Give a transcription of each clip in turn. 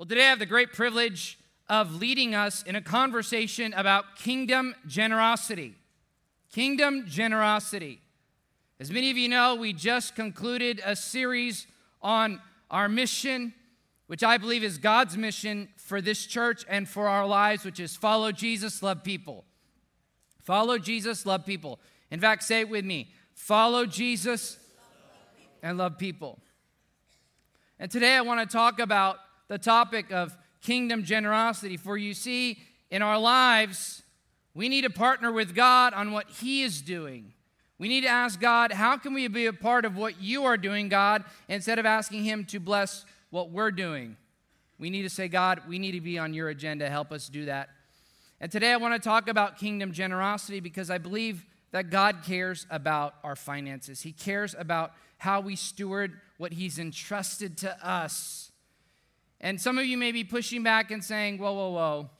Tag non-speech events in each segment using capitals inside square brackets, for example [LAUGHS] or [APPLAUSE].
Well, today I have the great privilege of leading us in a conversation about kingdom generosity. Kingdom generosity. As many of you know, we just concluded a series on our mission, which I believe is God's mission for this church and for our lives, which is follow Jesus, love people. Follow Jesus, love people. In fact, say it with me follow Jesus and love people. And today I want to talk about the topic of kingdom generosity. For you see, in our lives, we need to partner with God on what He is doing. We need to ask God, how can we be a part of what you are doing, God, instead of asking Him to bless what we're doing? We need to say, God, we need to be on your agenda. Help us do that. And today I want to talk about kingdom generosity because I believe that God cares about our finances. He cares about how we steward what He's entrusted to us. And some of you may be pushing back and saying, whoa, whoa, whoa,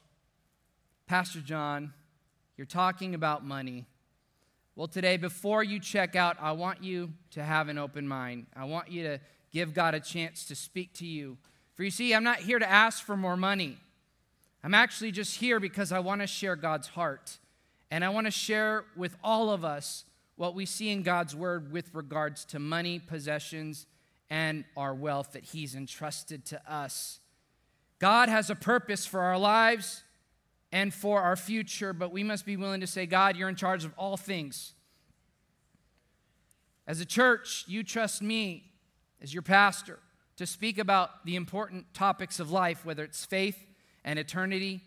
Pastor John, you're talking about money. Well, today, before you check out, I want you to have an open mind. I want you to give God a chance to speak to you. For you see, I'm not here to ask for more money. I'm actually just here because I want to share God's heart. And I want to share with all of us what we see in God's word with regards to money, possessions, and our wealth that He's entrusted to us. God has a purpose for our lives and for our future, but we must be willing to say, God, you're in charge of all things. As a church, you trust me as your pastor to speak about the important topics of life, whether it's faith and eternity,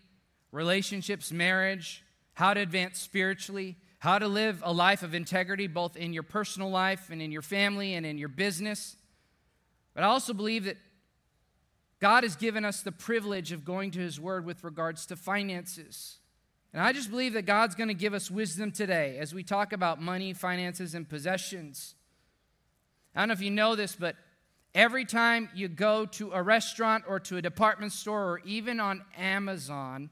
relationships, marriage, how to advance spiritually, how to live a life of integrity both in your personal life and in your family and in your business. But I also believe that God has given us the privilege of going to His Word with regards to finances. And I just believe that God's going to give us wisdom today as we talk about money, finances, and possessions. I don't know if you know this, but every time you go to a restaurant or to a department store or even on Amazon,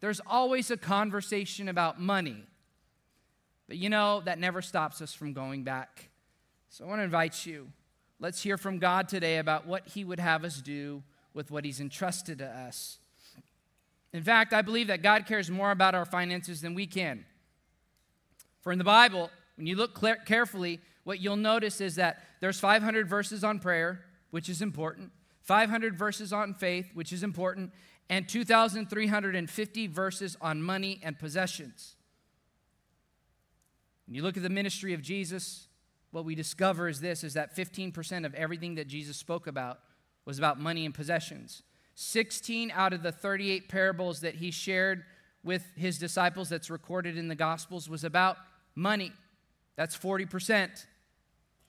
there's always a conversation about money. But you know, that never stops us from going back. So I want to invite you Let's hear from God today about what He would have us do with what He's entrusted to us. In fact, I believe that God cares more about our finances than we can. For in the Bible, when you look carefully, what you'll notice is that there's 500 verses on prayer, which is important, 500 verses on faith, which is important, and 2,350 verses on money and possessions. When you look at the ministry of Jesus, what we discover is this is that 15% of everything that Jesus spoke about was about money and possessions. 16 out of the 38 parables that he shared with his disciples that's recorded in the gospels was about money. That's 40%.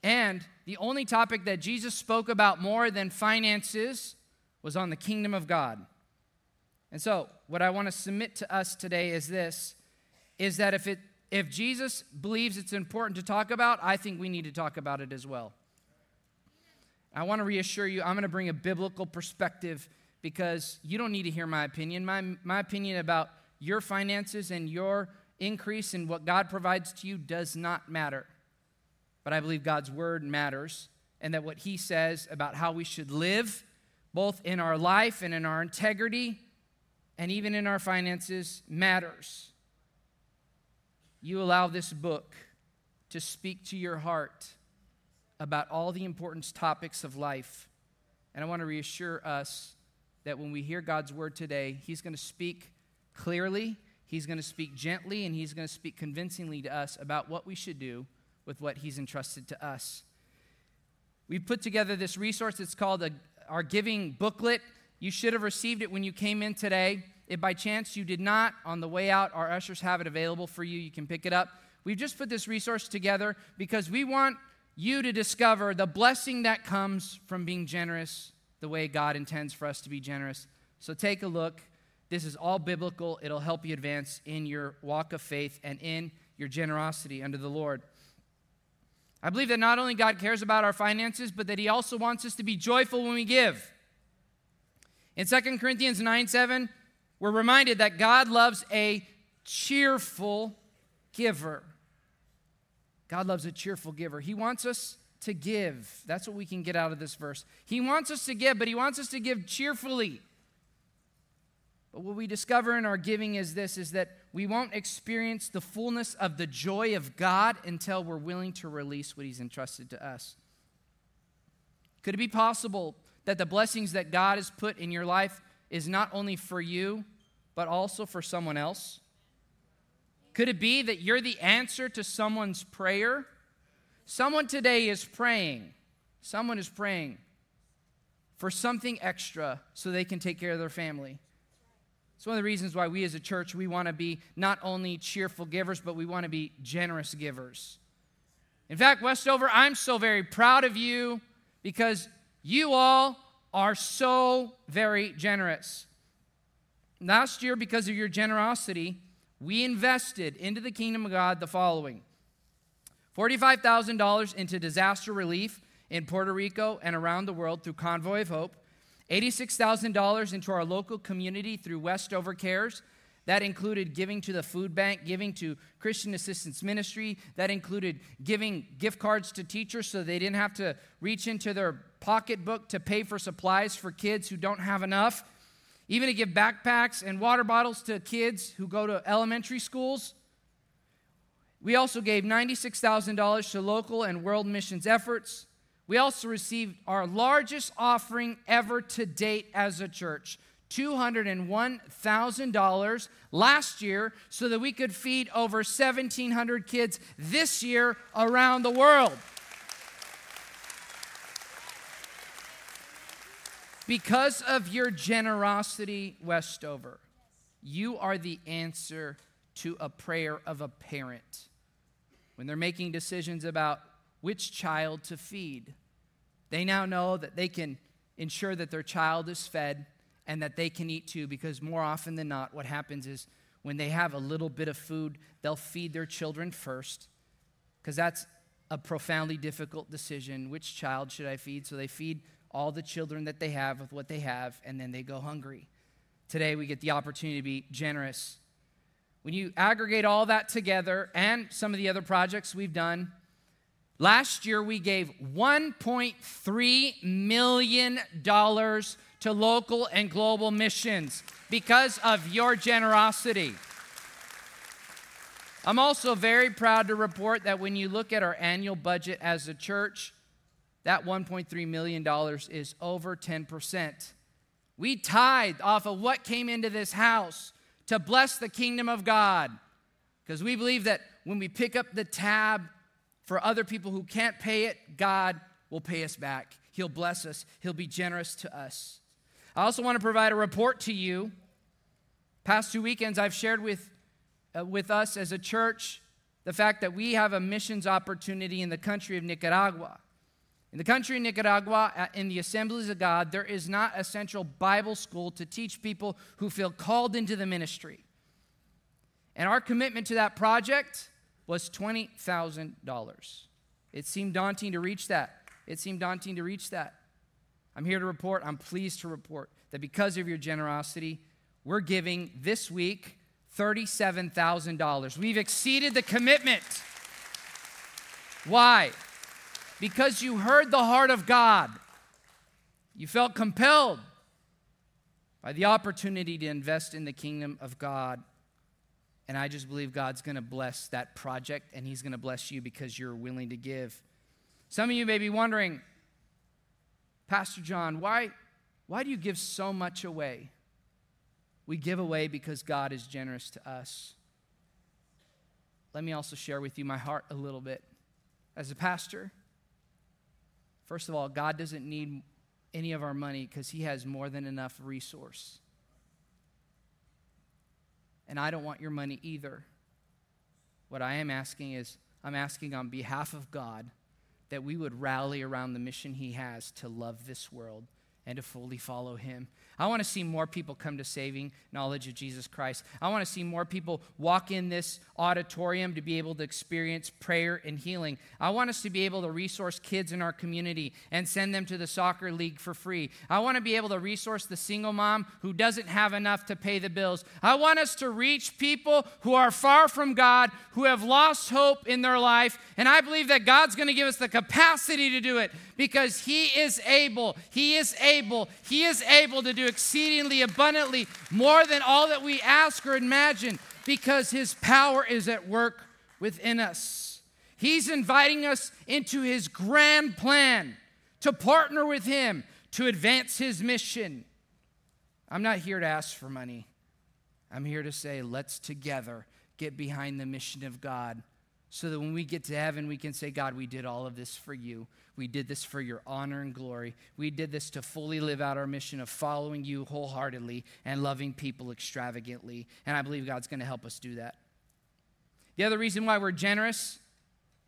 And the only topic that Jesus spoke about more than finances was on the kingdom of God. And so, what I want to submit to us today is this is that if it if Jesus believes it's important to talk about, I think we need to talk about it as well. I want to reassure you, I'm going to bring a biblical perspective because you don't need to hear my opinion. My, my opinion about your finances and your increase in what God provides to you does not matter. But I believe God's word matters and that what He says about how we should live, both in our life and in our integrity and even in our finances, matters you allow this book to speak to your heart about all the important topics of life. And I want to reassure us that when we hear God's word today, He's going to speak clearly, He's going to speak gently, and He's going to speak convincingly to us about what we should do with what He's entrusted to us. We've put together this resource. It's called a, our giving booklet. You should have received it when you came in today. If by chance you did not, on the way out, our ushers have it available for you. You can pick it up. We've just put this resource together because we want you to discover the blessing that comes from being generous the way God intends for us to be generous. So take a look. This is all biblical. It'll help you advance in your walk of faith and in your generosity under the Lord. I believe that not only God cares about our finances, but that He also wants us to be joyful when we give. In 2 Corinthians 9 7, we're reminded that God loves a cheerful giver. God loves a cheerful giver. He wants us to give. That's what we can get out of this verse. He wants us to give, but He wants us to give cheerfully. But what we discover in our giving is this is that we won't experience the fullness of the joy of God until we're willing to release what he's entrusted to us. Could it be possible that the blessings that God has put in your life is not only for you, but also for someone else? Could it be that you're the answer to someone's prayer? Someone today is praying. Someone is praying for something extra so they can take care of their family. It's one of the reasons why we as a church we want to be not only cheerful givers but we want to be generous givers. In fact, Westover, I'm so very proud of you because you all are so very generous. Last year because of your generosity, we invested into the kingdom of God the following $45,000 into disaster relief in Puerto Rico and around the world through Convoy of Hope, $86,000 into our local community through Westover Cares. That included giving to the food bank, giving to Christian Assistance Ministry. That included giving gift cards to teachers so they didn't have to reach into their pocketbook to pay for supplies for kids who don't have enough even to give backpacks and water bottles to kids who go to elementary schools. We also gave $96,000 to local and world missions efforts. We also received our largest offering ever to date as a church. $201,000 last year so that we could feed over 1,700 kids this year around the world. Because of your generosity, Westover, you are the answer to a prayer of a parent when they're making decisions about which child to feed. They now know that they can ensure that their child is fed and that they can eat too, because more often than not, what happens is when they have a little bit of food, they'll feed their children first, because that's a profoundly difficult decision. Which child should I feed? So they feed all the children that they have with what they have, and then they go hungry. Today, we get the opportunity to be generous. When you aggregate all that together and some of the other projects we've done, last year we gave $1.3 million to local and global missions because of your generosity. I'm also very proud to report that when you look at our annual budget as a church, that $1.3 million is over 10%. We tithe off of what came into this house to bless the kingdom of God. Because we believe that when we pick up the tab for other people who can't pay it, God will pay us back. He'll bless us, He'll be generous to us. I also want to provide a report to you. Past two weekends, I've shared with, uh, with us as a church the fact that we have a missions opportunity in the country of Nicaragua. In the country of Nicaragua, uh, in the Assemblies of God, there is not a central Bible school to teach people who feel called into the ministry. And our commitment to that project was $20,000. It seemed daunting to reach that. It seemed daunting to reach that. I'm here to report, I'm pleased to report that because of your generosity, we're giving this week $37,000. We've exceeded the commitment. Why? Because you heard the heart of God. You felt compelled by the opportunity to invest in the kingdom of God. And I just believe God's going to bless that project and He's going to bless you because you're willing to give. Some of you may be wondering, Pastor John, why, why do you give so much away? We give away because God is generous to us. Let me also share with you my heart a little bit. As a pastor, First of all, God doesn't need any of our money because He has more than enough resource. And I don't want your money either. What I am asking is, I'm asking on behalf of God that we would rally around the mission He has to love this world and to fully follow Him. I want to see more people come to saving knowledge of Jesus Christ. I want to see more people walk in this auditorium to be able to experience prayer and healing. I want us to be able to resource kids in our community and send them to the soccer league for free. I want to be able to resource the single mom who doesn't have enough to pay the bills. I want us to reach people who are far from God, who have lost hope in their life. And I believe that God's going to give us the capacity to do it because He is able. He is able He is able to do exceedingly abundantly more than all that we ask or imagine because His power is at work within us. He's inviting us into His grand plan to partner with Him to advance His mission. I'm not here to ask for money. I'm here to say, let's together get behind the mission of God so that when we get to heaven, we can say, God, we did all of this for you. We did this for your honor and glory. We did this to fully live out our mission of following you wholeheartedly and loving people extravagantly. And I believe God's going to help us do that. The other reason why we're generous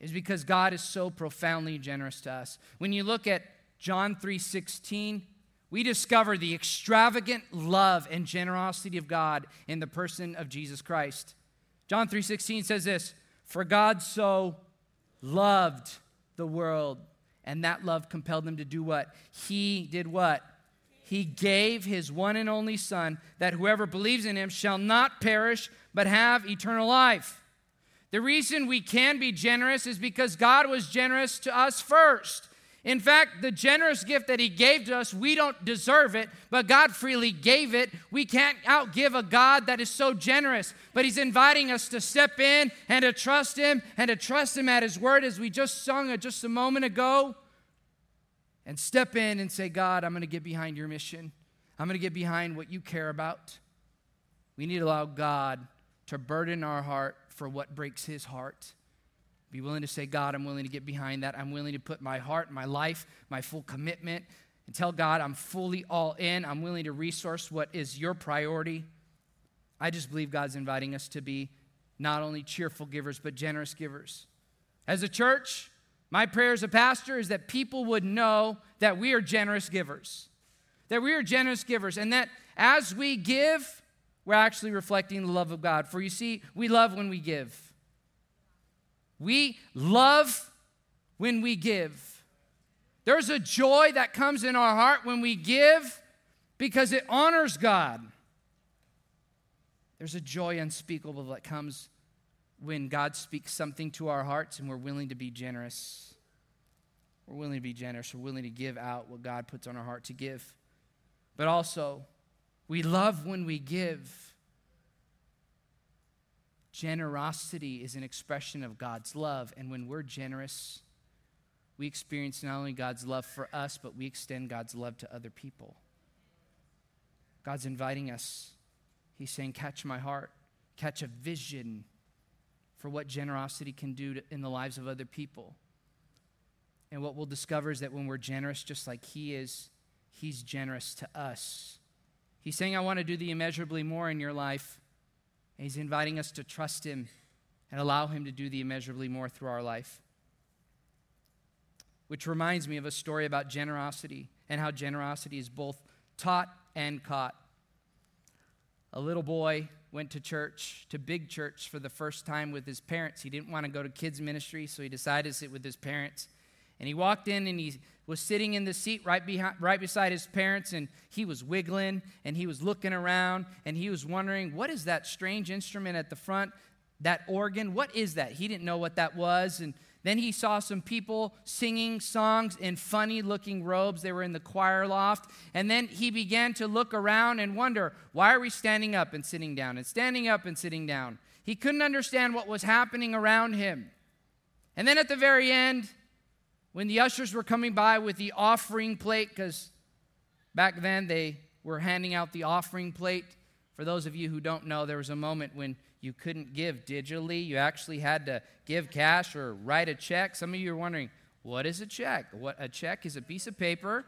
is because God is so profoundly generous to us. When you look at John 3:16, we discover the extravagant love and generosity of God in the person of Jesus Christ. John 3:16 says this, "For God so loved the world, and that love compelled him to do what? He did what? He gave his one and only son that whoever believes in him shall not perish but have eternal life." The reason we can be generous is because God was generous to us first. In fact, the generous gift that He gave to us, we don't deserve it, but God freely gave it. We can't outgive a God that is so generous, but He's inviting us to step in and to trust Him and to trust Him at His word, as we just sung just a moment ago. And step in and say, God, I'm going to get behind your mission. I'm going to get behind what you care about. We need to allow God to burden our heart for what breaks His heart. Be willing to say, God, I'm willing to get behind that. I'm willing to put my heart, my life, my full commitment, and tell God I'm fully all in. I'm willing to resource what is your priority. I just believe God's inviting us to be not only cheerful givers, but generous givers. As a church, my prayer as a pastor is that people would know that we are generous givers. That we are generous givers, and that as we give, we're actually reflecting the love of God. For you see, we love when we give. We love when we give. There's a joy that comes in our heart when we give because it honors God. There's a joy unspeakable that comes when God speaks something to our hearts and we're willing to be generous. We're willing to be generous. We're willing to give out what God puts on our heart to give. But also, we love when we give Generosity is an expression of God's love. And when we're generous, we experience not only God's love for us, but we extend God's love to other people. God's inviting us. He's saying, Catch my heart, catch a vision for what generosity can do to, in the lives of other people. And what we'll discover is that when we're generous, just like He is, He's generous to us. He's saying, I want to do the immeasurably more in your life. And He's inviting us to trust Him and allow Him to do the immeasurably more through our life. Which reminds me of a story about generosity and how generosity is both taught and caught. A little boy went to church, to big church, for the first time with his parents. He didn't want to go to kids' ministry, so he decided to sit with his parents. And he walked in and he was sitting in the seat right, behind, right beside his parents, and he was wiggling and he was looking around and he was wondering, what is that strange instrument at the front? That organ? What is that? He didn't know what that was. And then he saw some people singing songs in funny looking robes. They were in the choir loft. And then he began to look around and wonder, why are we standing up and sitting down and standing up and sitting down? He couldn't understand what was happening around him. And then at the very end, when the ushers were coming by with the offering plate, because back then they were handing out the offering plate. For those of you who don't know, there was a moment when you couldn't give digitally. You actually had to give cash or write a check. Some of you are wondering, what is a check? What a check is a piece of paper.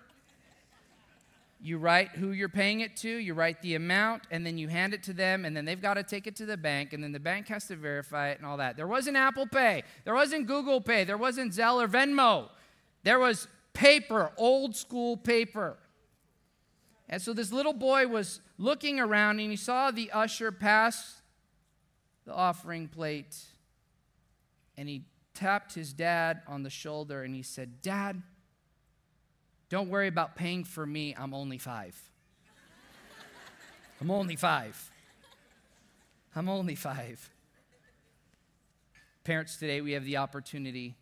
You write who you're paying it to, you write the amount, and then you hand it to them, and then they've got to take it to the bank, and then the bank has to verify it and all that. There wasn't Apple Pay, there wasn't Google Pay, there wasn't Zelle or Venmo. There was paper, old school paper. And so this little boy was looking around and he saw the usher pass the offering plate. And he tapped his dad on the shoulder and he said, Dad, don't worry about paying for me. I'm only five. I'm only five. I'm only five. Parents, today we have the opportunity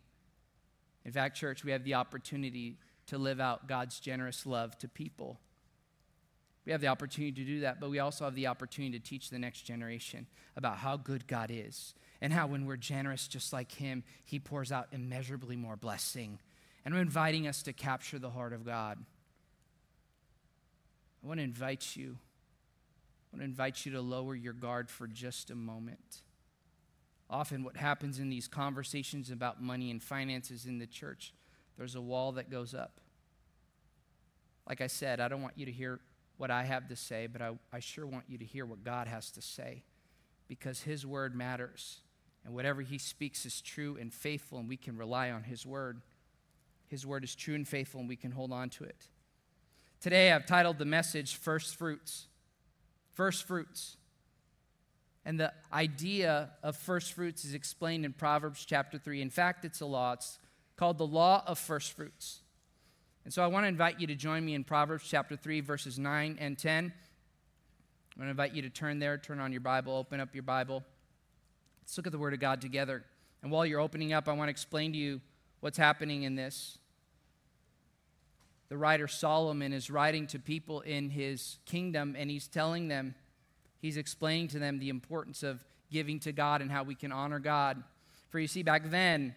in fact, church, we have the opportunity to live out God's generous love to people. We have the opportunity to do that, but we also have the opportunity to teach the next generation about how good God is and how when we're generous just like Him, He pours out immeasurably more blessing. And we're inviting us to capture the heart of God. I want to invite you. I want to invite you to lower your guard for just a moment. Often, what happens in these conversations about money and finances in the church, there's a wall that goes up. Like I said, I don't want you to hear what I have to say, but I, I sure want you to hear what God has to say because His word matters. And whatever He speaks is true and faithful, and we can rely on His word. His word is true and faithful, and we can hold on to it. Today, I've titled the message First Fruits. First Fruits. And the idea of first fruits is explained in Proverbs chapter 3. In fact, it's a law. It's called the law of first fruits. And so I want to invite you to join me in Proverbs chapter 3, verses 9 and 10. I want to invite you to turn there, turn on your Bible, open up your Bible. Let's look at the Word of God together. And while you're opening up, I want to explain to you what's happening in this. The writer Solomon is writing to people in his kingdom, and he's telling them, he's explaining to them the importance of giving to God and how we can honor God. For you see, back then,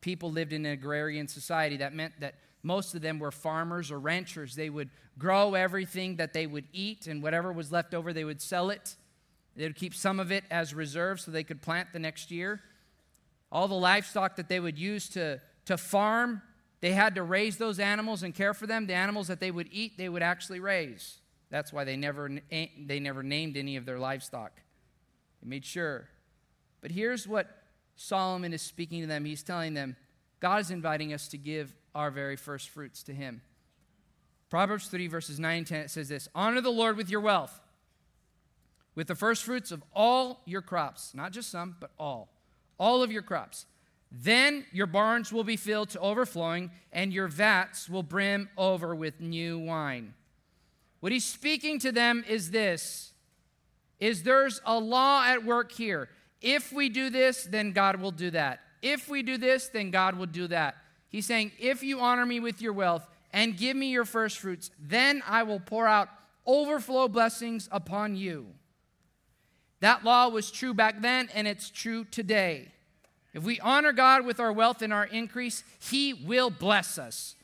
people lived in an agrarian society. That meant that most of them were farmers or ranchers. They would grow everything that they would eat, and whatever was left over, they would sell it. They would keep some of it as reserve so they could plant the next year. All the livestock that they would use to, to farm, they had to raise those animals and care for them. The animals that they would eat, they would actually raise. That's why they never, they never named any of their livestock. They made sure. But here's what Solomon is speaking to them. He's telling them, God is inviting us to give our very first fruits to Him. Proverbs 3, verses 9 and 10, it says this Honor the Lord with your wealth, with the first fruits of all your crops, not just some, but all, all of your crops. Then your barns will be filled to overflowing, and your vats will brim over with new wine. What he's speaking to them is this is there's a law at work here. If we do this, then God will do that. If we do this, then God will do that. He's saying, If you honor me with your wealth and give me your first fruits, then I will pour out overflow blessings upon you. That law was true back then, and it's true today. If we honor God with our wealth and our increase, He will bless us.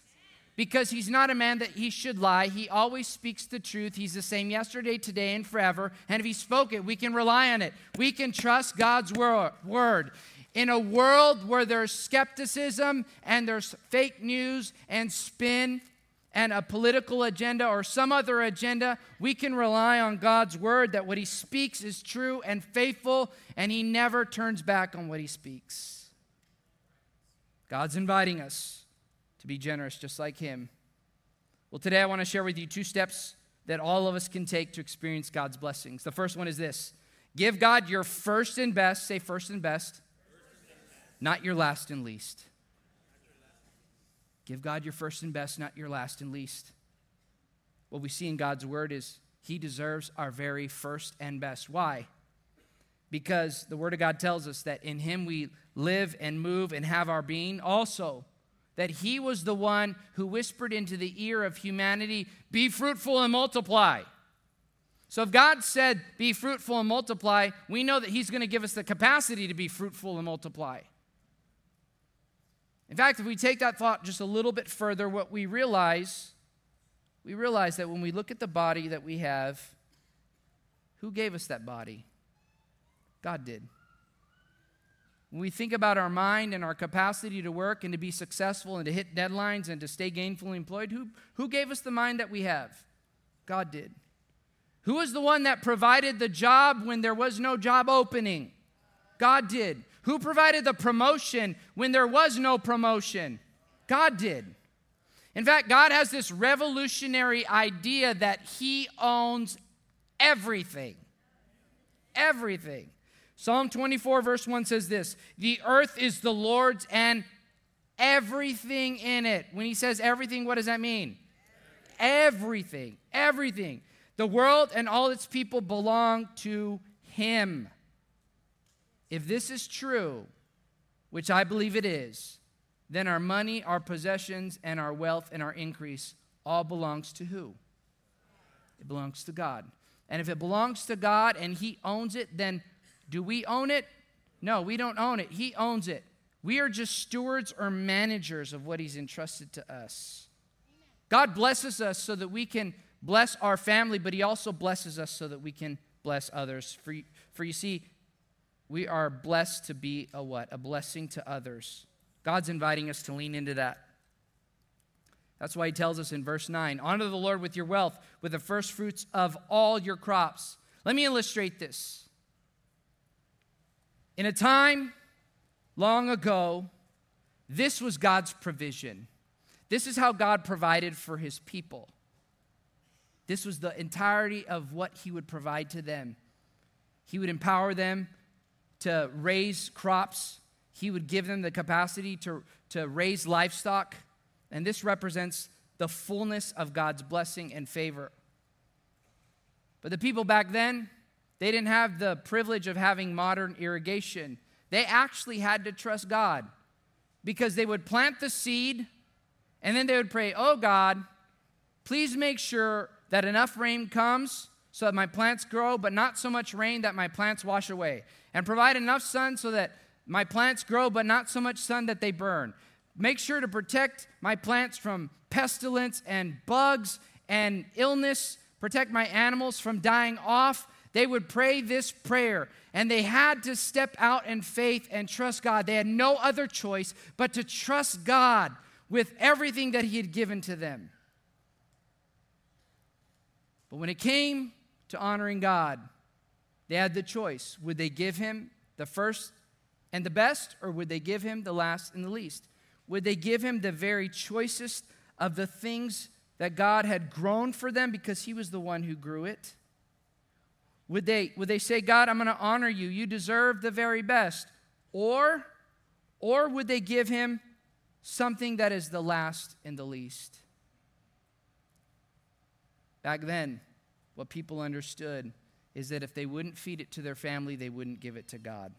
Because He's not a man that He should lie. He always speaks the truth. He's the same yesterday, today, and forever. And if He spoke it, we can rely on it. We can trust God's word. In a world where there's skepticism and there's fake news and spin and a political agenda or some other agenda, we can rely on God's word that what He speaks is true and faithful, and He never turns back on what He speaks. God's inviting us to be generous just like Him. Well, today I want to share with you two steps that all of us can take to experience God's blessings. The first one is this give God your first and best, say first and best not your last and least. Give God your first and best, not your last and least. What we see in God's word is He deserves our very first and best. Why? Because the Word of God tells us that in Him we live and move and have our being. Also, that He was the one who whispered into the ear of humanity, Be fruitful and multiply. So if God said, Be fruitful and multiply, we know that He's going to give us the capacity to be fruitful and multiply. In fact, if we take that thought just a little bit further, what we realize, we realize that when we look at the body that we have, who gave us that body? God did. When we think about our mind and our capacity to work and to be successful and to hit deadlines and to stay gainfully employed, who, who gave us the mind that we have? God did. Who was the one that provided the job when there was no job opening? God did. Who provided the promotion when there was no promotion? God did. In fact, God has this revolutionary idea that He owns everything. Everything. Psalm 24, verse 1 says this The earth is the Lord's and everything in it. When He says everything, what does that mean? Everything. Everything. The world and all its people belong to Him. If this is true, which I believe it is, then our money, our possessions, and our wealth and our increase all belongs to who? It belongs to God. And if it belongs to God and He owns it, then do we own it? No, we don't own it. He owns it. We are just stewards or managers of what He's entrusted to us. God blesses us so that we can bless our family, but He also blesses us so that we can bless others. For, for you see, we are blessed to be a what? A blessing to others. God's inviting us to lean into that. That's why he tells us in verse 9 honor the Lord with your wealth, with the first fruits of all your crops. Let me illustrate this. In a time long ago, this was God's provision. This is how God provided for his people. This was the entirety of what he would provide to them. He would empower them to raise crops, he would give them the capacity to, to raise livestock. And this represents the fullness of God's blessing and favor. But the people back then, they didn't have the privilege of having modern irrigation. They actually had to trust God because they would plant the seed and then they would pray, Oh God, please make sure that enough rain comes so that my plants grow, but not so much rain that my plants wash away. And provide enough sun so that my plants grow, but not so much sun that they burn. Make sure to protect my plants from pestilence and bugs and illness. Protect my animals from dying off. They would pray this prayer, and they had to step out in faith and trust God. They had no other choice but to trust God with everything that He had given to them. But when it came to honoring God, they had the choice. Would they give Him the first and the best, or would they give Him the last and the least? Would they give Him the very choicest of the things that God had grown for them because He was the one who grew it? Would they, would they say, God, I'm going to honor you. You deserve the very best. Or, or would they give him something that is the last and the least? Back then, what people understood is that if they wouldn't feed it to their family, they wouldn't give it to God.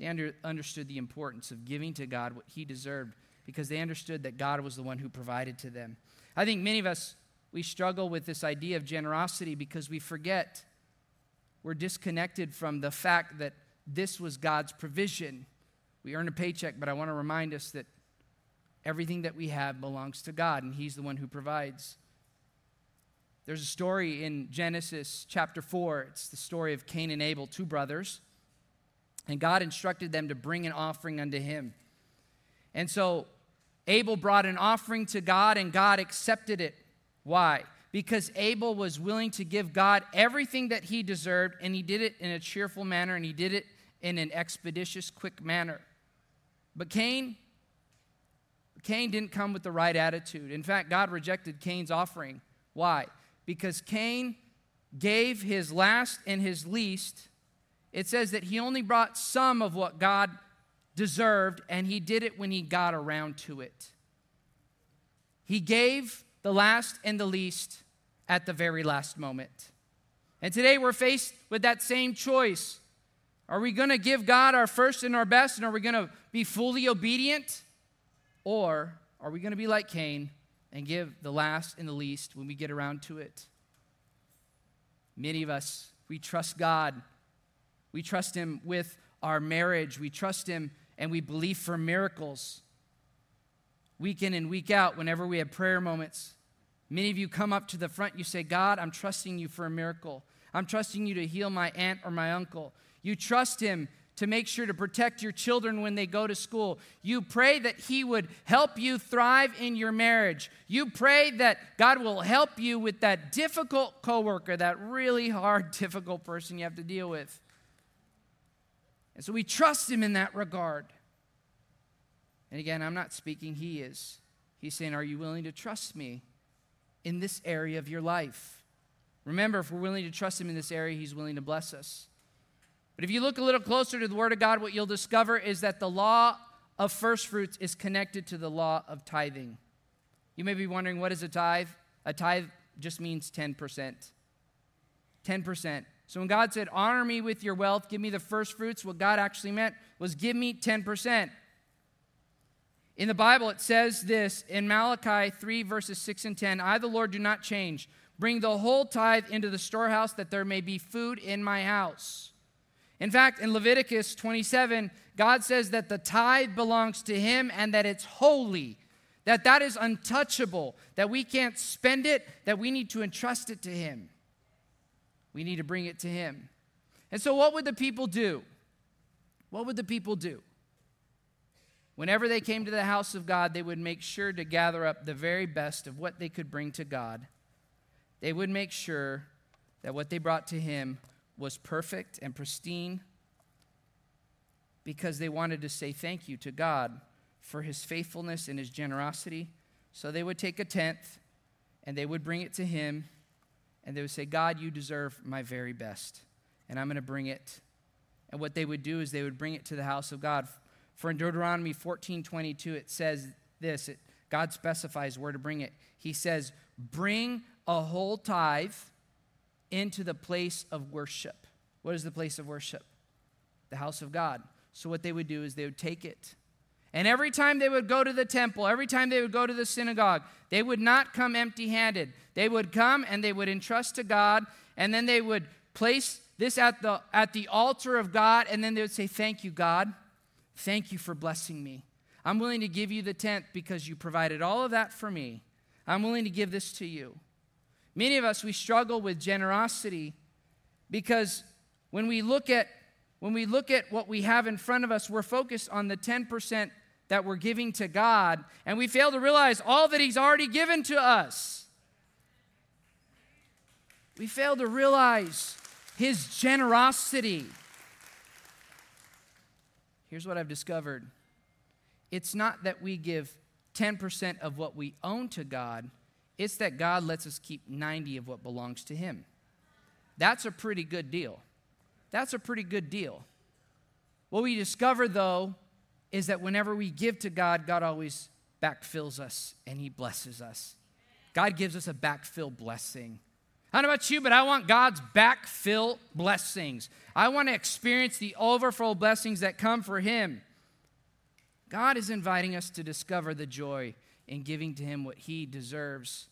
They under, understood the importance of giving to God what He deserved because they understood that God was the one who provided to them. I think many of us, we struggle with this idea of generosity because we forget we're disconnected from the fact that this was God's provision. We earn a paycheck, but I want to remind us that everything that we have belongs to God, and He's the one who provides. There's a story in Genesis chapter 4. It's the story of Cain and Abel, two brothers. And God instructed them to bring an offering unto Him. And so Abel brought an offering to God, and God accepted it. Why? because Abel was willing to give God everything that he deserved, and he did it in a cheerful manner, and he did it in an expeditious, quick manner. But Cain, Cain didn't come with the right attitude. In fact, God rejected Cain's offering. Why? Because Cain gave his last and his least. It says that he only brought some of what God deserved, and he did it when he got around to it. He gave the last and the least at the very last moment. And today we're faced with that same choice. Are we going to give God our first and our best, and are we going to be fully obedient? Or are we going to be like Cain and give the last and the least when we get around to it? Many of us, we trust God. We trust Him with our marriage. We trust Him and we believe for miracles week in and week out, whenever we have prayer moments, many of you come up to the front, you say, God, I'm trusting you for a miracle. I'm trusting you to heal my aunt or my uncle. You trust him to make sure to protect your children when they go to school. You pray that He would help you thrive in your marriage. You pray that God will help you with that difficult coworker, that really hard, [LAUGHS] difficult person you have to deal with. And so we trust Him in that regard. And again, I'm not speaking, he is. He's saying, Are you willing to trust me in this area of your life? Remember, if we're willing to trust him in this area, he's willing to bless us. But if you look a little closer to the Word of God, what you'll discover is that the law of first fruits is connected to the law of tithing. You may be wondering, what is a tithe? A tithe just means 10%. 10%. So when God said, Honor me with your wealth, give me the first fruits, what God actually meant was give me 10%. In the Bible, it says this in Malachi 3, verses 6 and 10 I, the Lord, do not change. Bring the whole tithe into the storehouse that there may be food in my house. In fact, in Leviticus 27, God says that the tithe belongs to him and that it's holy, that that is untouchable, that we can't spend it, that we need to entrust it to him. We need to bring it to him. And so what would the people do? What would the people do? Whenever they came to the house of God, they would make sure to gather up the very best of what they could bring to God. They would make sure that what they brought to Him was perfect and pristine because they wanted to say thank you to God for His faithfulness and His generosity. So they would take a tenth and they would bring it to Him and they would say, God, you deserve my very best, and I'm going to bring it. And what they would do is they would bring it to the house of God for in Deuteronomy 14 22, it says this it, God specifies where to bring it. He says, Bring a whole tithe into the place of worship. What is the place of worship? The house of God. So, what they would do is they would take it. And every time they would go to the temple, every time they would go to the synagogue, they would not come empty handed. They would come and they would entrust to God, and then they would place this at the, at the altar of God, and then they would say, Thank you, God. Thank you for blessing me. I'm willing to give you the tenth because you provided all of that for me. I'm willing to give this to you. Many of us, we struggle with generosity because when we look at when we look at what we have in front of us, we're focused on the 10% that we're giving to God, and we fail to realize all that He's already given to us. We fail to realize His generosity. Here's what I've discovered it's not that we give 10% of what we own to God, it's that God lets us keep 90 of what belongs to Him. That's a pretty good deal. That's a pretty good deal. What we discover, though, is that whenever we give to God, God always backfills us and He blesses us. God gives us a backfill blessing. I don't know about you, but I want God's backfill blessings. I want to experience the overflow blessings that come for Him. God is inviting us to discover the joy in giving to Him what He deserves.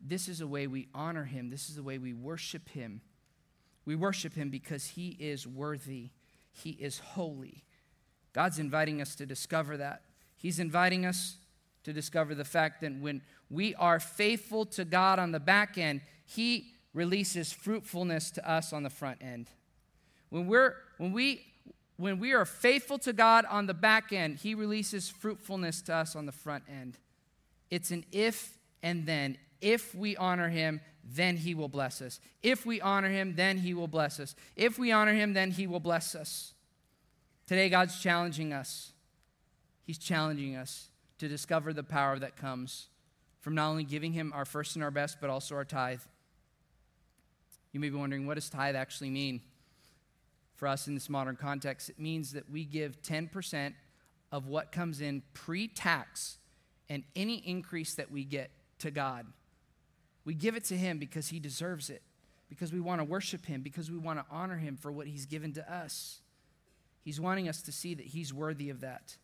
This is a way we honor Him, this is the way we worship Him. We worship Him because He is worthy, He is holy. God's inviting us to discover that. He's inviting us to discover the fact that when we are faithful to God on the back end, He releases fruitfulness to us on the front end. When, we're, when, we, when we are faithful to God on the back end, He releases fruitfulness to us on the front end. It's an if and then. If we honor Him, then He will bless us. If we honor Him, then He will bless us. If we honor Him, then He will bless us. Today, God's challenging us. He's challenging us to discover the power that comes from not only giving Him our first and our best, but also our tithe. You may be wondering, what does tithe actually mean? For us in this modern context, it means that we give 10% of what comes in pre tax and any increase that we get to God. We give it to Him because He deserves it, because we want to worship Him, because we want to honor Him for what He's given to us. He's wanting us to see that He's worthy of that.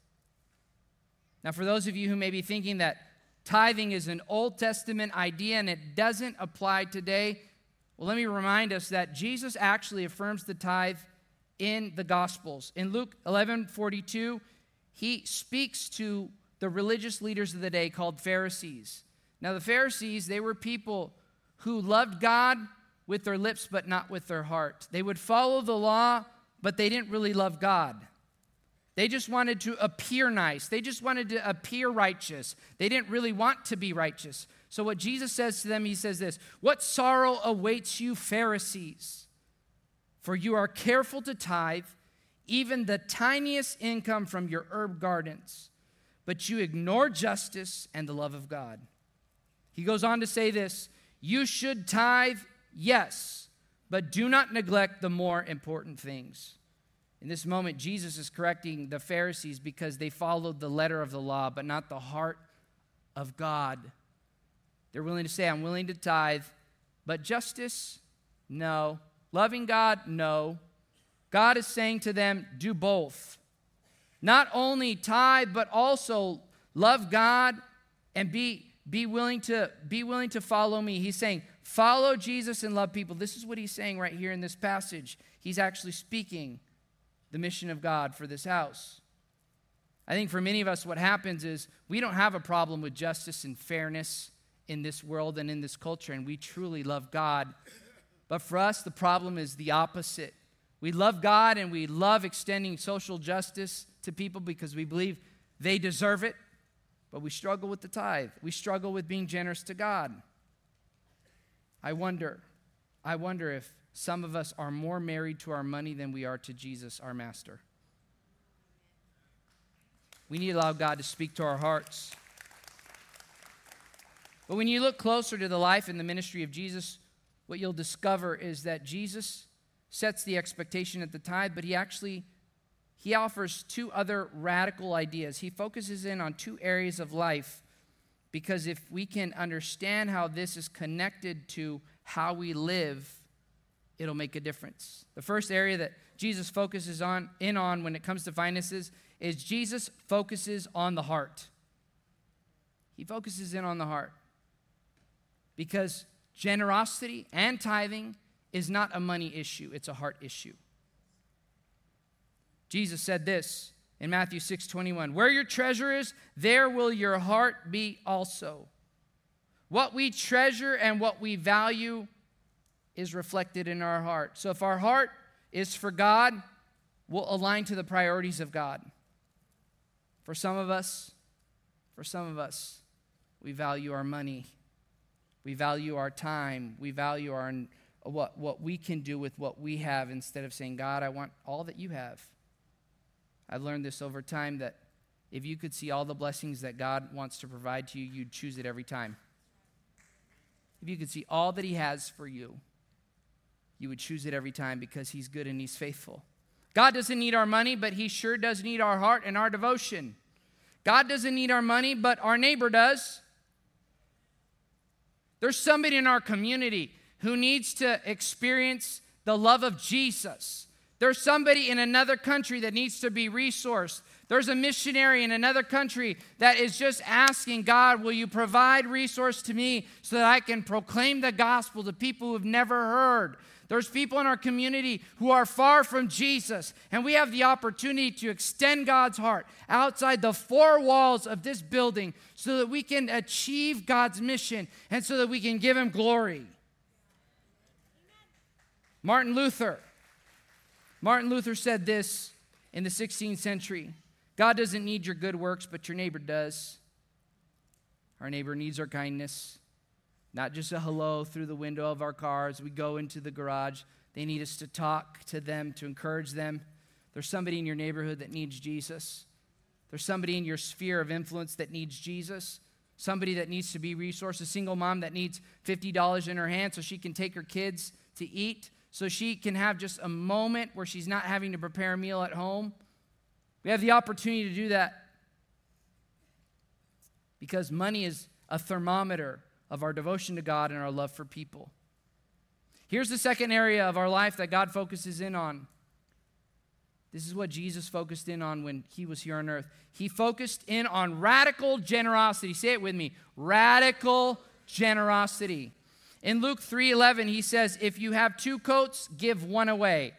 Now, for those of you who may be thinking that tithing is an Old Testament idea and it doesn't apply today, well, let me remind us that Jesus actually affirms the tithe in the Gospels. In Luke 11 42, he speaks to the religious leaders of the day called Pharisees. Now, the Pharisees, they were people who loved God with their lips, but not with their heart. They would follow the law, but they didn't really love God. They just wanted to appear nice. They just wanted to appear righteous. They didn't really want to be righteous. So, what Jesus says to them, he says this What sorrow awaits you, Pharisees? For you are careful to tithe even the tiniest income from your herb gardens, but you ignore justice and the love of God. He goes on to say this You should tithe, yes, but do not neglect the more important things. In this moment, Jesus is correcting the Pharisees because they followed the letter of the law, but not the heart of God. They're willing to say, I'm willing to tithe, but justice, no. Loving God, no. God is saying to them, do both. not only tithe, but also love God and be, be, willing to, be willing to follow me. He's saying, follow Jesus and love people. This is what he's saying right here in this passage. He's actually speaking the mission of God for this house. I think for many of us, what happens is we don't have a problem with justice and fairness in this world and in this culture, and we truly love God. But for us, the problem is the opposite. We love God and we love extending social justice to people because we believe they deserve it, but we struggle with the tithe. We struggle with being generous to God. I wonder, I wonder if some of us are more married to our money than we are to Jesus, our master. We need to allow God to speak to our hearts. But when you look closer to the life and the ministry of Jesus, what you'll discover is that Jesus sets the expectation at the tithe, but he actually he offers two other radical ideas. He focuses in on two areas of life because if we can understand how this is connected to how we live, it'll make a difference. The first area that Jesus focuses on in on when it comes to finances is Jesus focuses on the heart. He focuses in on the heart. Because generosity and tithing is not a money issue, it's a heart issue. Jesus said this in Matthew 6 21 Where your treasure is, there will your heart be also. What we treasure and what we value is reflected in our heart. So if our heart is for God, we'll align to the priorities of God. For some of us, for some of us, we value our money. We value our time. We value our what, what we can do with what we have instead of saying, God, I want all that you have. I've learned this over time that if you could see all the blessings that God wants to provide to you, you'd choose it every time. If you could see all that He has for you, you would choose it every time because He's good and He's faithful. God doesn't need our money, but He sure does need our heart and our devotion. God doesn't need our money, but our neighbor does. There's somebody in our community who needs to experience the love of Jesus. There's somebody in another country that needs to be resourced. There's a missionary in another country that is just asking God, will you provide resource to me so that I can proclaim the gospel to people who have never heard? There's people in our community who are far from Jesus, and we have the opportunity to extend God's heart outside the four walls of this building so that we can achieve God's mission and so that we can give Him glory. Martin Luther Martin Luther said this in the 16th century God doesn't need your good works, but your neighbor does. Our neighbor needs our kindness, not just a hello through the window of our cars. We go into the garage. They need us to talk to them, to encourage them. There's somebody in your neighborhood that needs Jesus. There's somebody in your sphere of influence that needs Jesus. Somebody that needs to be resourced. A single mom that needs $50 in her hand so she can take her kids to eat so she can have just a moment where she's not having to prepare a meal at home. We have the opportunity to do that because money is a thermometer of our devotion to God and our love for people. Here's the second area of our life that God focuses in on. This is what Jesus focused in on when he was here on earth. He focused in on radical generosity. Say it with me radical generosity. In Luke 3:11 he says if you have two coats give one away.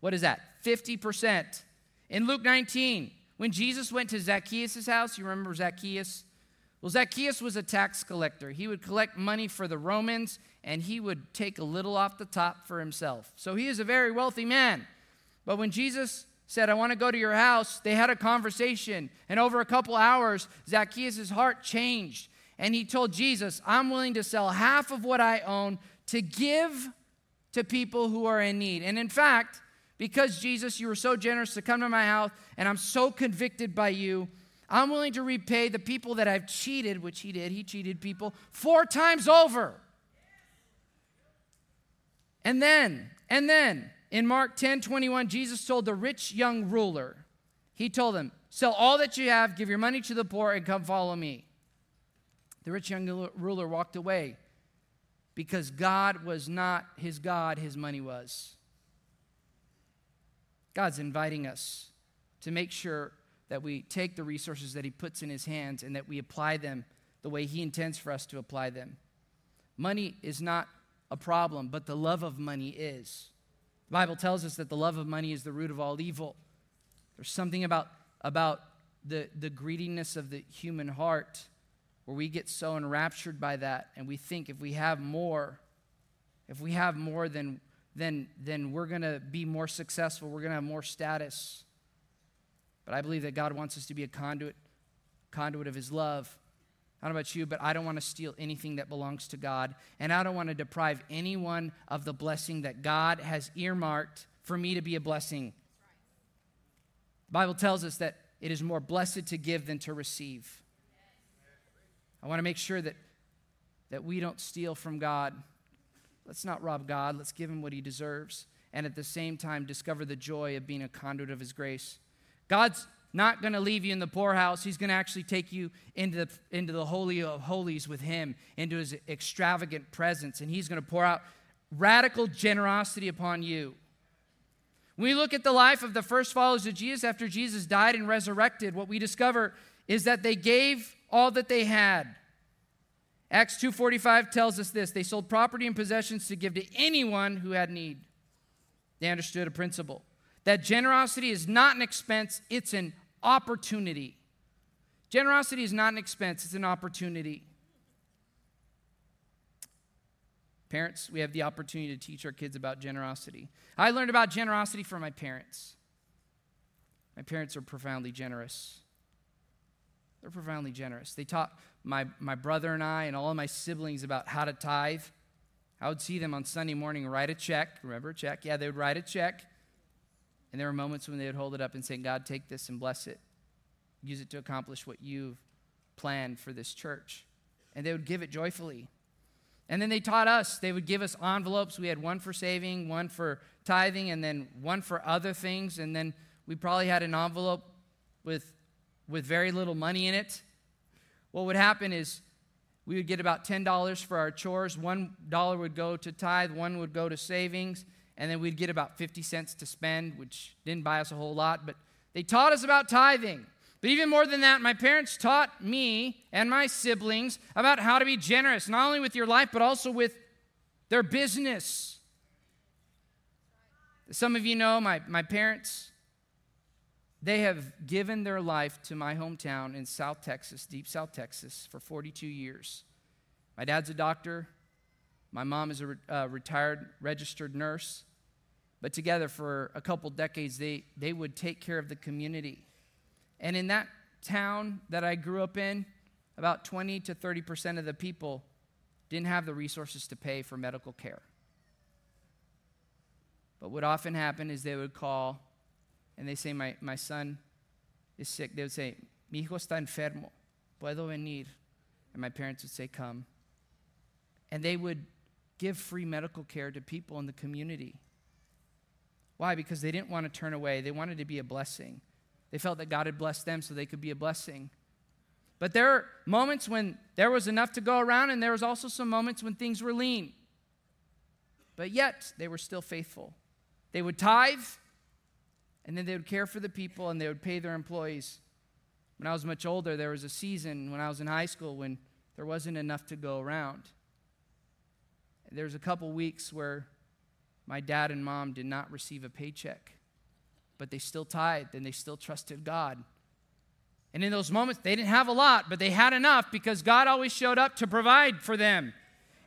What is that? 50%. In Luke 19 when Jesus went to Zacchaeus' house, you remember Zacchaeus? Well, Zacchaeus was a tax collector. He would collect money for the Romans and he would take a little off the top for himself. So he is a very wealthy man. But when Jesus said, I want to go to your house, they had a conversation. And over a couple hours, Zacchaeus' heart changed and he told Jesus, I'm willing to sell half of what I own to give to people who are in need. And in fact, because Jesus, you were so generous to come to my house, and I'm so convicted by you, I'm willing to repay the people that I've cheated, which he did. He cheated people four times over. And then, and then, in Mark 10 21, Jesus told the rich young ruler, He told him, Sell all that you have, give your money to the poor, and come follow me. The rich young ruler walked away because God was not his God, his money was. God's inviting us to make sure that we take the resources that He puts in His hands and that we apply them the way He intends for us to apply them. Money is not a problem, but the love of money is. The Bible tells us that the love of money is the root of all evil. There's something about, about the, the greediness of the human heart where we get so enraptured by that and we think if we have more, if we have more, then, then, then we're going to be more successful, we're going to have more status. But I believe that God wants us to be a conduit, conduit of His love. I don't know about you, but I don't want to steal anything that belongs to God. And I don't want to deprive anyone of the blessing that God has earmarked for me to be a blessing. The Bible tells us that it is more blessed to give than to receive. I want to make sure that, that we don't steal from God. Let's not rob God. Let's give him what he deserves. And at the same time, discover the joy of being a conduit of his grace. God's not going to leave you in the poorhouse. He's going to actually take you into the, into the Holy of Holies with Him, into His extravagant presence, and He's going to pour out radical generosity upon you. When we look at the life of the first followers of Jesus after Jesus died and resurrected, what we discover is that they gave all that they had. Acts 2:45 tells us this, they sold property and possessions to give to anyone who had need. They understood a principle that generosity is not an expense, it's an opportunity. Generosity is not an expense, it's an opportunity. Parents, we have the opportunity to teach our kids about generosity. I learned about generosity from my parents. My parents are profoundly generous. They're profoundly generous. They taught my, my brother and I and all of my siblings about how to tithe. I would see them on Sunday morning write a check. Remember a check? Yeah, they would write a check. And there were moments when they would hold it up and say, God, take this and bless it. Use it to accomplish what you've planned for this church. And they would give it joyfully. And then they taught us, they would give us envelopes. We had one for saving, one for tithing, and then one for other things. And then we probably had an envelope with with very little money in it, what would happen is we would get about $10 for our chores. $1 would go to tithe, one would go to savings, and then we'd get about 50 cents to spend, which didn't buy us a whole lot, but they taught us about tithing. But even more than that, my parents taught me and my siblings about how to be generous, not only with your life, but also with their business. Some of you know my, my parents they have given their life to my hometown in South Texas, deep South Texas, for 42 years. My dad's a doctor. My mom is a re- uh, retired registered nurse. But together for a couple decades, they, they would take care of the community. And in that town that I grew up in, about 20 to 30% of the people didn't have the resources to pay for medical care. But what often happened is they would call and they say, my, my son is sick, they would say, Mi hijo está enfermo, puedo venir? And my parents would say, Come. And they would give free medical care to people in the community. Why? Because they didn't want to turn away, they wanted to be a blessing. They felt that God had blessed them so they could be a blessing. But there are moments when there was enough to go around, and there was also some moments when things were lean. But yet, they were still faithful. They would tithe, and then they would care for the people and they would pay their employees. When I was much older, there was a season when I was in high school when there wasn't enough to go around. There was a couple weeks where my dad and mom did not receive a paycheck, but they still tithed and they still trusted God. And in those moments, they didn't have a lot, but they had enough because God always showed up to provide for them.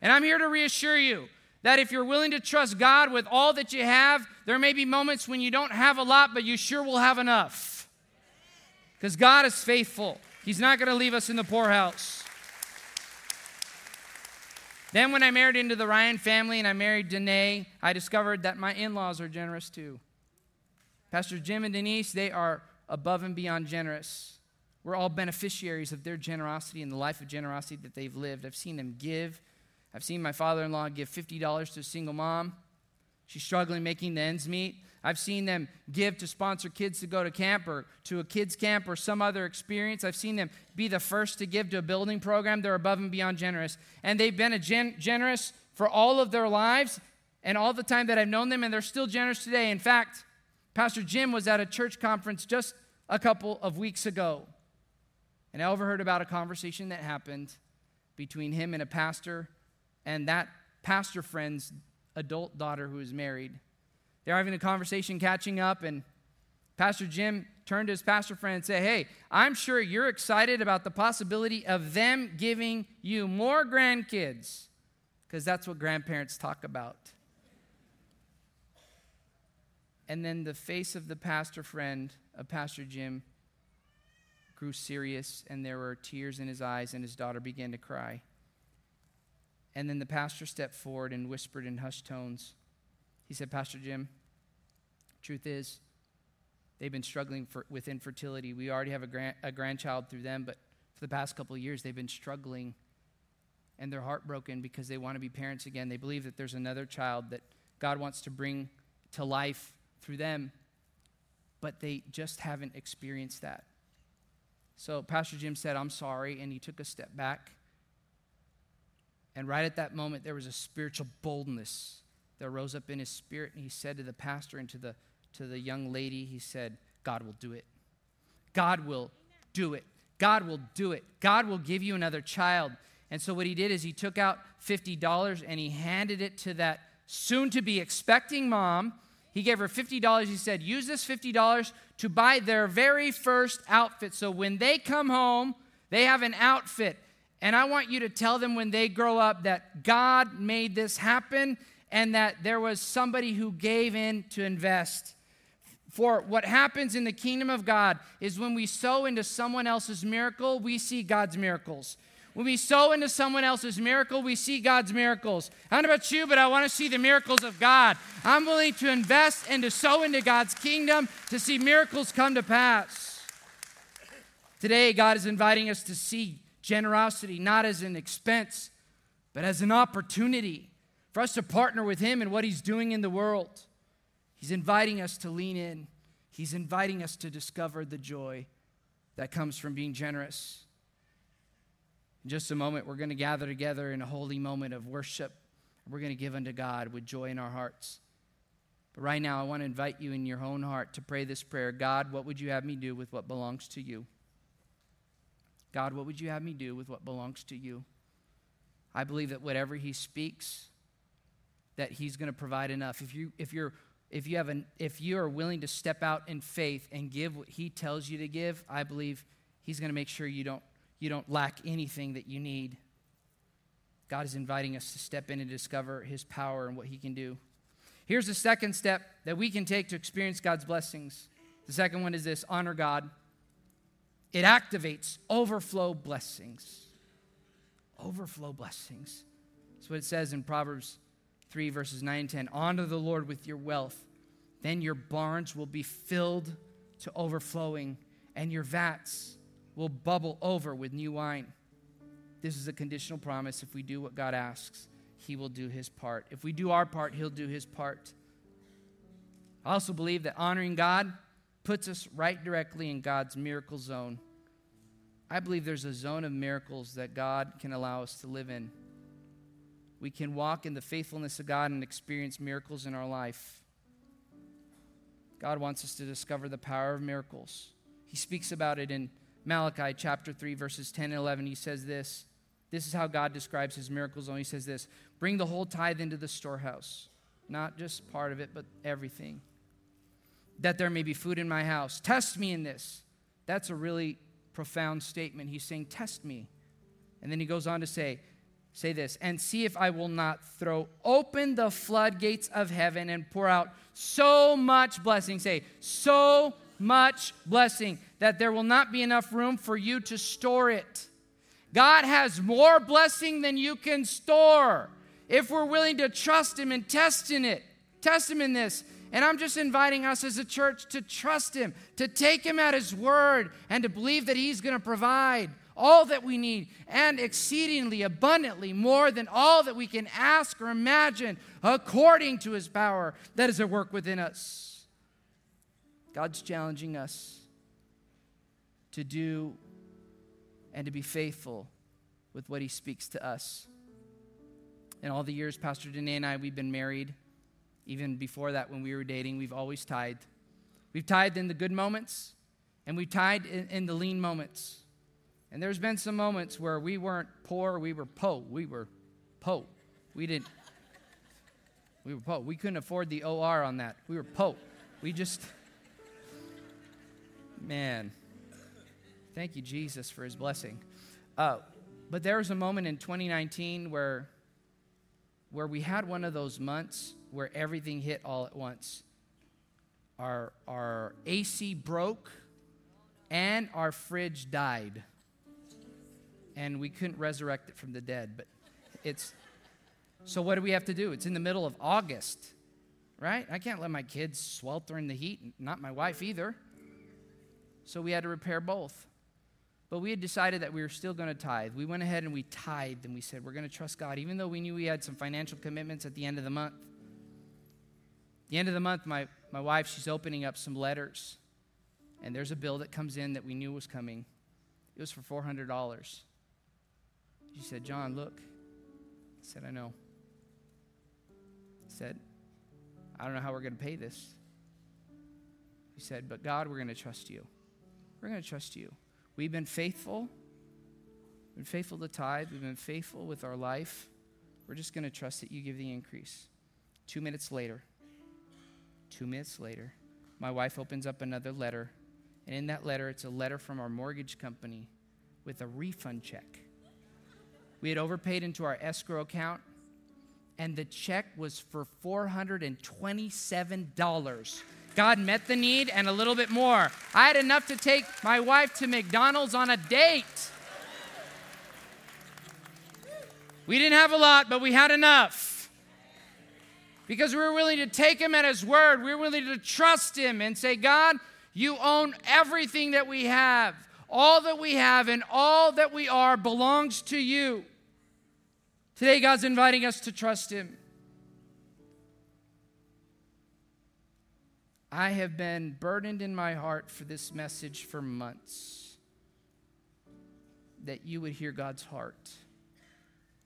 And I'm here to reassure you that if you're willing to trust God with all that you have, there may be moments when you don't have a lot, but you sure will have enough. Because God is faithful, He's not going to leave us in the poorhouse. Then, when I married into the Ryan family and I married Danae, I discovered that my in laws are generous too. Pastor Jim and Denise, they are above and beyond generous. We're all beneficiaries of their generosity and the life of generosity that they've lived. I've seen them give I've seen my father in law give $50 to a single mom. She's struggling making the ends meet. I've seen them give to sponsor kids to go to camp or to a kids' camp or some other experience. I've seen them be the first to give to a building program. They're above and beyond generous. And they've been a gen- generous for all of their lives and all the time that I've known them, and they're still generous today. In fact, Pastor Jim was at a church conference just a couple of weeks ago. And I overheard about a conversation that happened between him and a pastor and that pastor friend's adult daughter who is married. They're having a conversation, catching up, and Pastor Jim turned to his pastor friend and said, Hey, I'm sure you're excited about the possibility of them giving you more grandkids, because that's what grandparents talk about. And then the face of the pastor friend of Pastor Jim grew serious, and there were tears in his eyes, and his daughter began to cry. And then the pastor stepped forward and whispered in hushed tones. He said, Pastor Jim, truth is, they've been struggling for, with infertility. We already have a, a grandchild through them, but for the past couple of years, they've been struggling and they're heartbroken because they want to be parents again. They believe that there's another child that God wants to bring to life through them, but they just haven't experienced that. So Pastor Jim said, I'm sorry, and he took a step back. And right at that moment, there was a spiritual boldness that rose up in his spirit, and he said to the pastor and to the, to the young lady, he said, God will do it. God will do it. God will do it. God will give you another child. And so what he did is he took out $50 and he handed it to that soon to be expecting mom he gave her $50. He said, Use this $50 to buy their very first outfit. So when they come home, they have an outfit. And I want you to tell them when they grow up that God made this happen and that there was somebody who gave in to invest. For what happens in the kingdom of God is when we sow into someone else's miracle, we see God's miracles. When we sow into someone else's miracle, we see God's miracles. I don't know about you, but I want to see the miracles of God. I'm willing to invest and to sow into God's kingdom to see miracles come to pass. Today, God is inviting us to see generosity not as an expense, but as an opportunity for us to partner with Him in what He's doing in the world. He's inviting us to lean in, He's inviting us to discover the joy that comes from being generous. In just a moment, we're going to gather together in a holy moment of worship. We're going to give unto God with joy in our hearts. But right now, I want to invite you in your own heart to pray this prayer God, what would you have me do with what belongs to you? God, what would you have me do with what belongs to you? I believe that whatever He speaks, that He's going to provide enough. If you, if you're if you have an if you are willing to step out in faith and give what he tells you to give i believe he's going to make sure you don't you don't lack anything that you need. God is inviting us to step in and discover his power and what he can do. Here's the second step that we can take to experience God's blessings. The second one is this honor God. It activates overflow blessings. Overflow blessings. That's what it says in Proverbs 3, verses 9 and 10. Honor the Lord with your wealth, then your barns will be filled to overflowing, and your vats will bubble over with new wine. This is a conditional promise. If we do what God asks, He will do His part. If we do our part, He'll do His part. I also believe that honoring God puts us right directly in God's miracle zone. I believe there's a zone of miracles that God can allow us to live in. We can walk in the faithfulness of God and experience miracles in our life. God wants us to discover the power of miracles. He speaks about it in Malachi chapter 3, verses 10 and 11, he says this. This is how God describes his miracles. zone. He says this Bring the whole tithe into the storehouse, not just part of it, but everything, that there may be food in my house. Test me in this. That's a really profound statement. He's saying, Test me. And then he goes on to say, Say this, and see if I will not throw open the floodgates of heaven and pour out so much blessing. Say, so much blessing that there will not be enough room for you to store it. God has more blessing than you can store if we're willing to trust Him and test in it. Test Him in this. And I'm just inviting us as a church to trust Him, to take Him at His word, and to believe that He's going to provide all that we need and exceedingly abundantly more than all that we can ask or imagine according to His power that is at work within us. God's challenging us to do and to be faithful with what He speaks to us. In all the years Pastor Danae and I, we've been married, even before that when we were dating, we've always tithed. We've tithed in the good moments And we've tied in, in the lean moments. And there's been some moments where we weren't poor, we were po. We were po. We didn't. We were po. We couldn't afford the OR on that. We were po. We just. Man. Thank you, Jesus, for his blessing. Uh, but there was a moment in 2019 where, where we had one of those months where everything hit all at once. Our, our AC broke and our fridge died. And we couldn't resurrect it from the dead. But it's so what do we have to do? It's in the middle of August, right? I can't let my kids swelter in the heat, not my wife either. So we had to repair both. But we had decided that we were still going to tithe. We went ahead and we tithed and we said, we're going to trust God, even though we knew we had some financial commitments at the end of the month. the end of the month, my, my wife, she's opening up some letters. And there's a bill that comes in that we knew was coming. It was for $400. She said, John, look. I said, I know. I said, I don't know how we're going to pay this. He said, But God, we're going to trust you. We're going to trust you. We've been faithful. We've Been faithful to tithe. We've been faithful with our life. We're just going to trust that you give the increase. Two minutes later, two minutes later, my wife opens up another letter. And in that letter, it's a letter from our mortgage company with a refund check. We had overpaid into our escrow account, and the check was for $427. God met the need and a little bit more. I had enough to take my wife to McDonald's on a date. We didn't have a lot, but we had enough. Because we were willing to take him at his word. We were willing to trust him and say, God, you own everything that we have. All that we have and all that we are belongs to you. Today, God's inviting us to trust him. I have been burdened in my heart for this message for months. That you would hear God's heart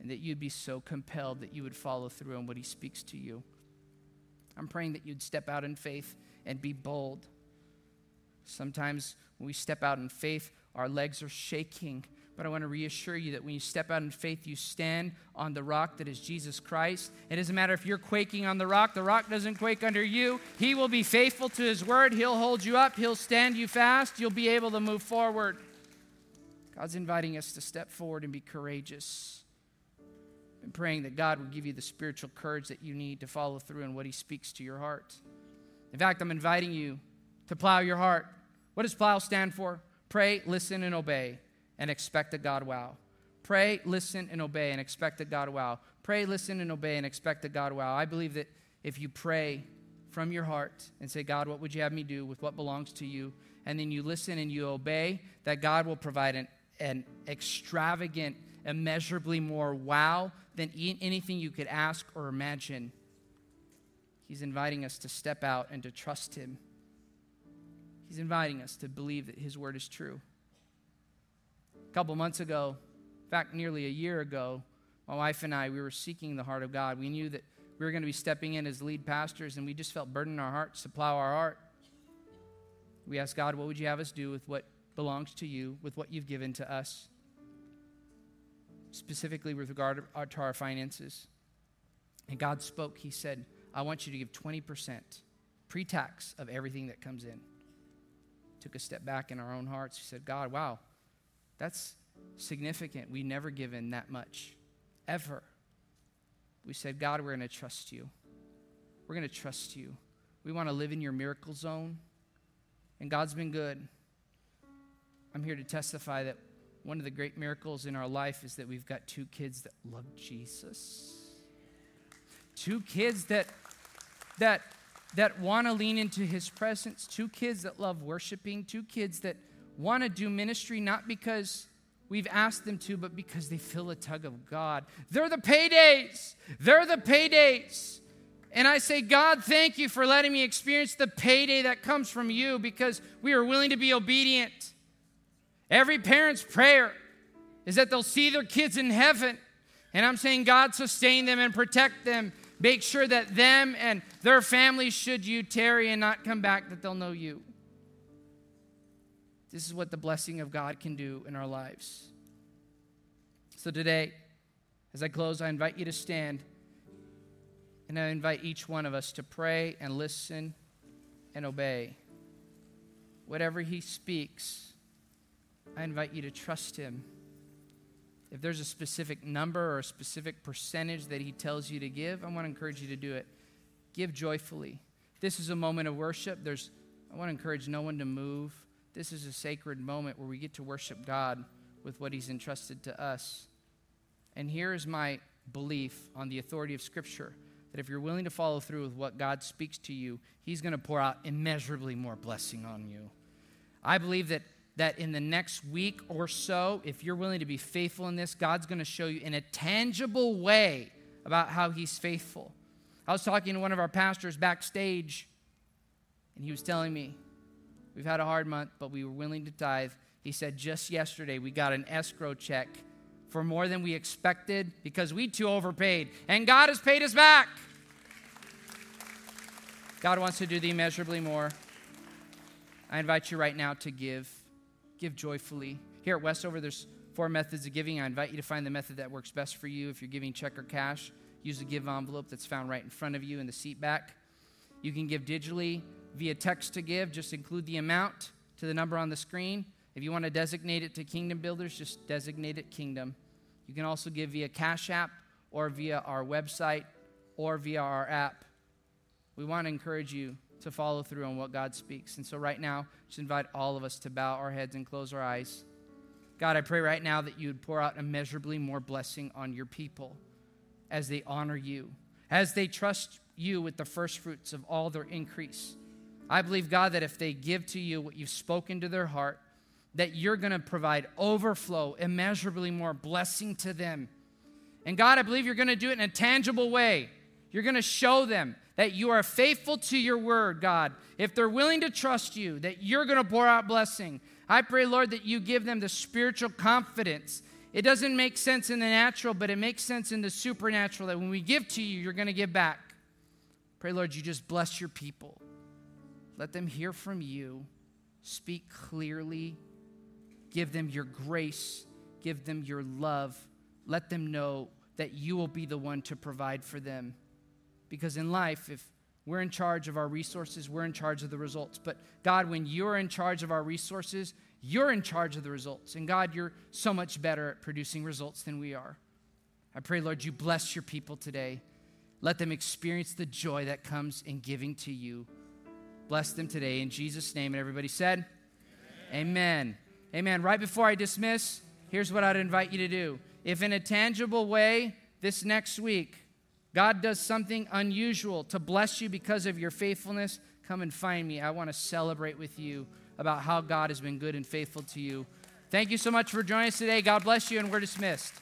and that you'd be so compelled that you would follow through on what He speaks to you. I'm praying that you'd step out in faith and be bold. Sometimes when we step out in faith, our legs are shaking but I want to reassure you that when you step out in faith, you stand on the rock that is Jesus Christ. It doesn't matter if you're quaking on the rock, the rock doesn't quake under you. He will be faithful to his word. He'll hold you up, he'll stand you fast. You'll be able to move forward. God's inviting us to step forward and be courageous. And praying that God would give you the spiritual courage that you need to follow through in what he speaks to your heart. In fact, I'm inviting you to plow your heart. What does plow stand for? Pray, listen, and obey and expect a God wow. Pray, listen, and obey and expect a God wow. Pray, listen, and obey and expect a God wow. I believe that if you pray from your heart and say, God, what would you have me do with what belongs to you? And then you listen and you obey, that God will provide an, an extravagant, immeasurably more wow than anything you could ask or imagine. He's inviting us to step out and to trust Him. He's inviting us to believe that His word is true. A couple months ago, in fact, nearly a year ago, my wife and I, we were seeking the heart of God. We knew that we were going to be stepping in as lead pastors, and we just felt burden in our hearts to plow our heart. We asked God, what would you have us do with what belongs to you, with what you've given to us? Specifically with regard to our finances. And God spoke. He said, I want you to give 20% pre tax of everything that comes in. Took a step back in our own hearts. We said, God, wow, that's significant. We never given that much, ever. We said, God, we're going to trust you. We're going to trust you. We want to live in your miracle zone. And God's been good. I'm here to testify that one of the great miracles in our life is that we've got two kids that love Jesus. Two kids that that that want to lean into his presence, two kids that love worshiping, two kids that want to do ministry not because we've asked them to, but because they feel a tug of God. They're the paydays. They're the paydays. And I say, God, thank you for letting me experience the payday that comes from you because we are willing to be obedient. Every parent's prayer is that they'll see their kids in heaven. And I'm saying, God, sustain them and protect them. Make sure that them and their families, should you tarry and not come back, that they'll know you. This is what the blessing of God can do in our lives. So today, as I close, I invite you to stand and I invite each one of us to pray and listen and obey. Whatever He speaks, I invite you to trust Him. If there's a specific number or a specific percentage that He tells you to give, I want to encourage you to do it. Give joyfully. This is a moment of worship. There's, I want to encourage no one to move. This is a sacred moment where we get to worship God with what He's entrusted to us. And here is my belief on the authority of Scripture that if you're willing to follow through with what God speaks to you, He's going to pour out immeasurably more blessing on you. I believe that, that in the next week or so, if you're willing to be faithful in this, God's going to show you in a tangible way about how He's faithful. I was talking to one of our pastors backstage, and he was telling me, We've had a hard month, but we were willing to tithe. He said, Just yesterday, we got an escrow check for more than we expected because we too overpaid, and God has paid us back. God wants to do the immeasurably more. I invite you right now to give. Give joyfully. Here at Westover, there's four methods of giving. I invite you to find the method that works best for you. If you're giving check or cash, use the give envelope that's found right in front of you in the seat back. You can give digitally via text to give, just include the amount to the number on the screen. If you want to designate it to Kingdom Builders, just designate it Kingdom. You can also give via Cash App or via our website or via our app. We want to encourage you to follow through on what God speaks. And so, right now, just invite all of us to bow our heads and close our eyes. God, I pray right now that you would pour out immeasurably more blessing on your people as they honor you, as they trust you with the first fruits of all their increase. I believe, God, that if they give to you what you've spoken to their heart, that you're going to provide overflow, immeasurably more blessing to them. And God, I believe you're going to do it in a tangible way. You're going to show them that you are faithful to your word, God. If they're willing to trust you, that you're going to pour out blessing. I pray, Lord, that you give them the spiritual confidence. It doesn't make sense in the natural, but it makes sense in the supernatural that when we give to you, you're going to give back. Pray, Lord, you just bless your people. Let them hear from you. Speak clearly. Give them your grace. Give them your love. Let them know that you will be the one to provide for them. Because in life, if we're in charge of our resources, we're in charge of the results. But God, when you're in charge of our resources, you're in charge of the results. And God, you're so much better at producing results than we are. I pray, Lord, you bless your people today. Let them experience the joy that comes in giving to you. Bless them today in Jesus' name. And everybody said, Amen. Amen. Amen. Right before I dismiss, here's what I'd invite you to do. If in a tangible way this next week, God does something unusual to bless you because of your faithfulness, come and find me. I want to celebrate with you about how God has been good and faithful to you. Thank you so much for joining us today. God bless you, and we're dismissed.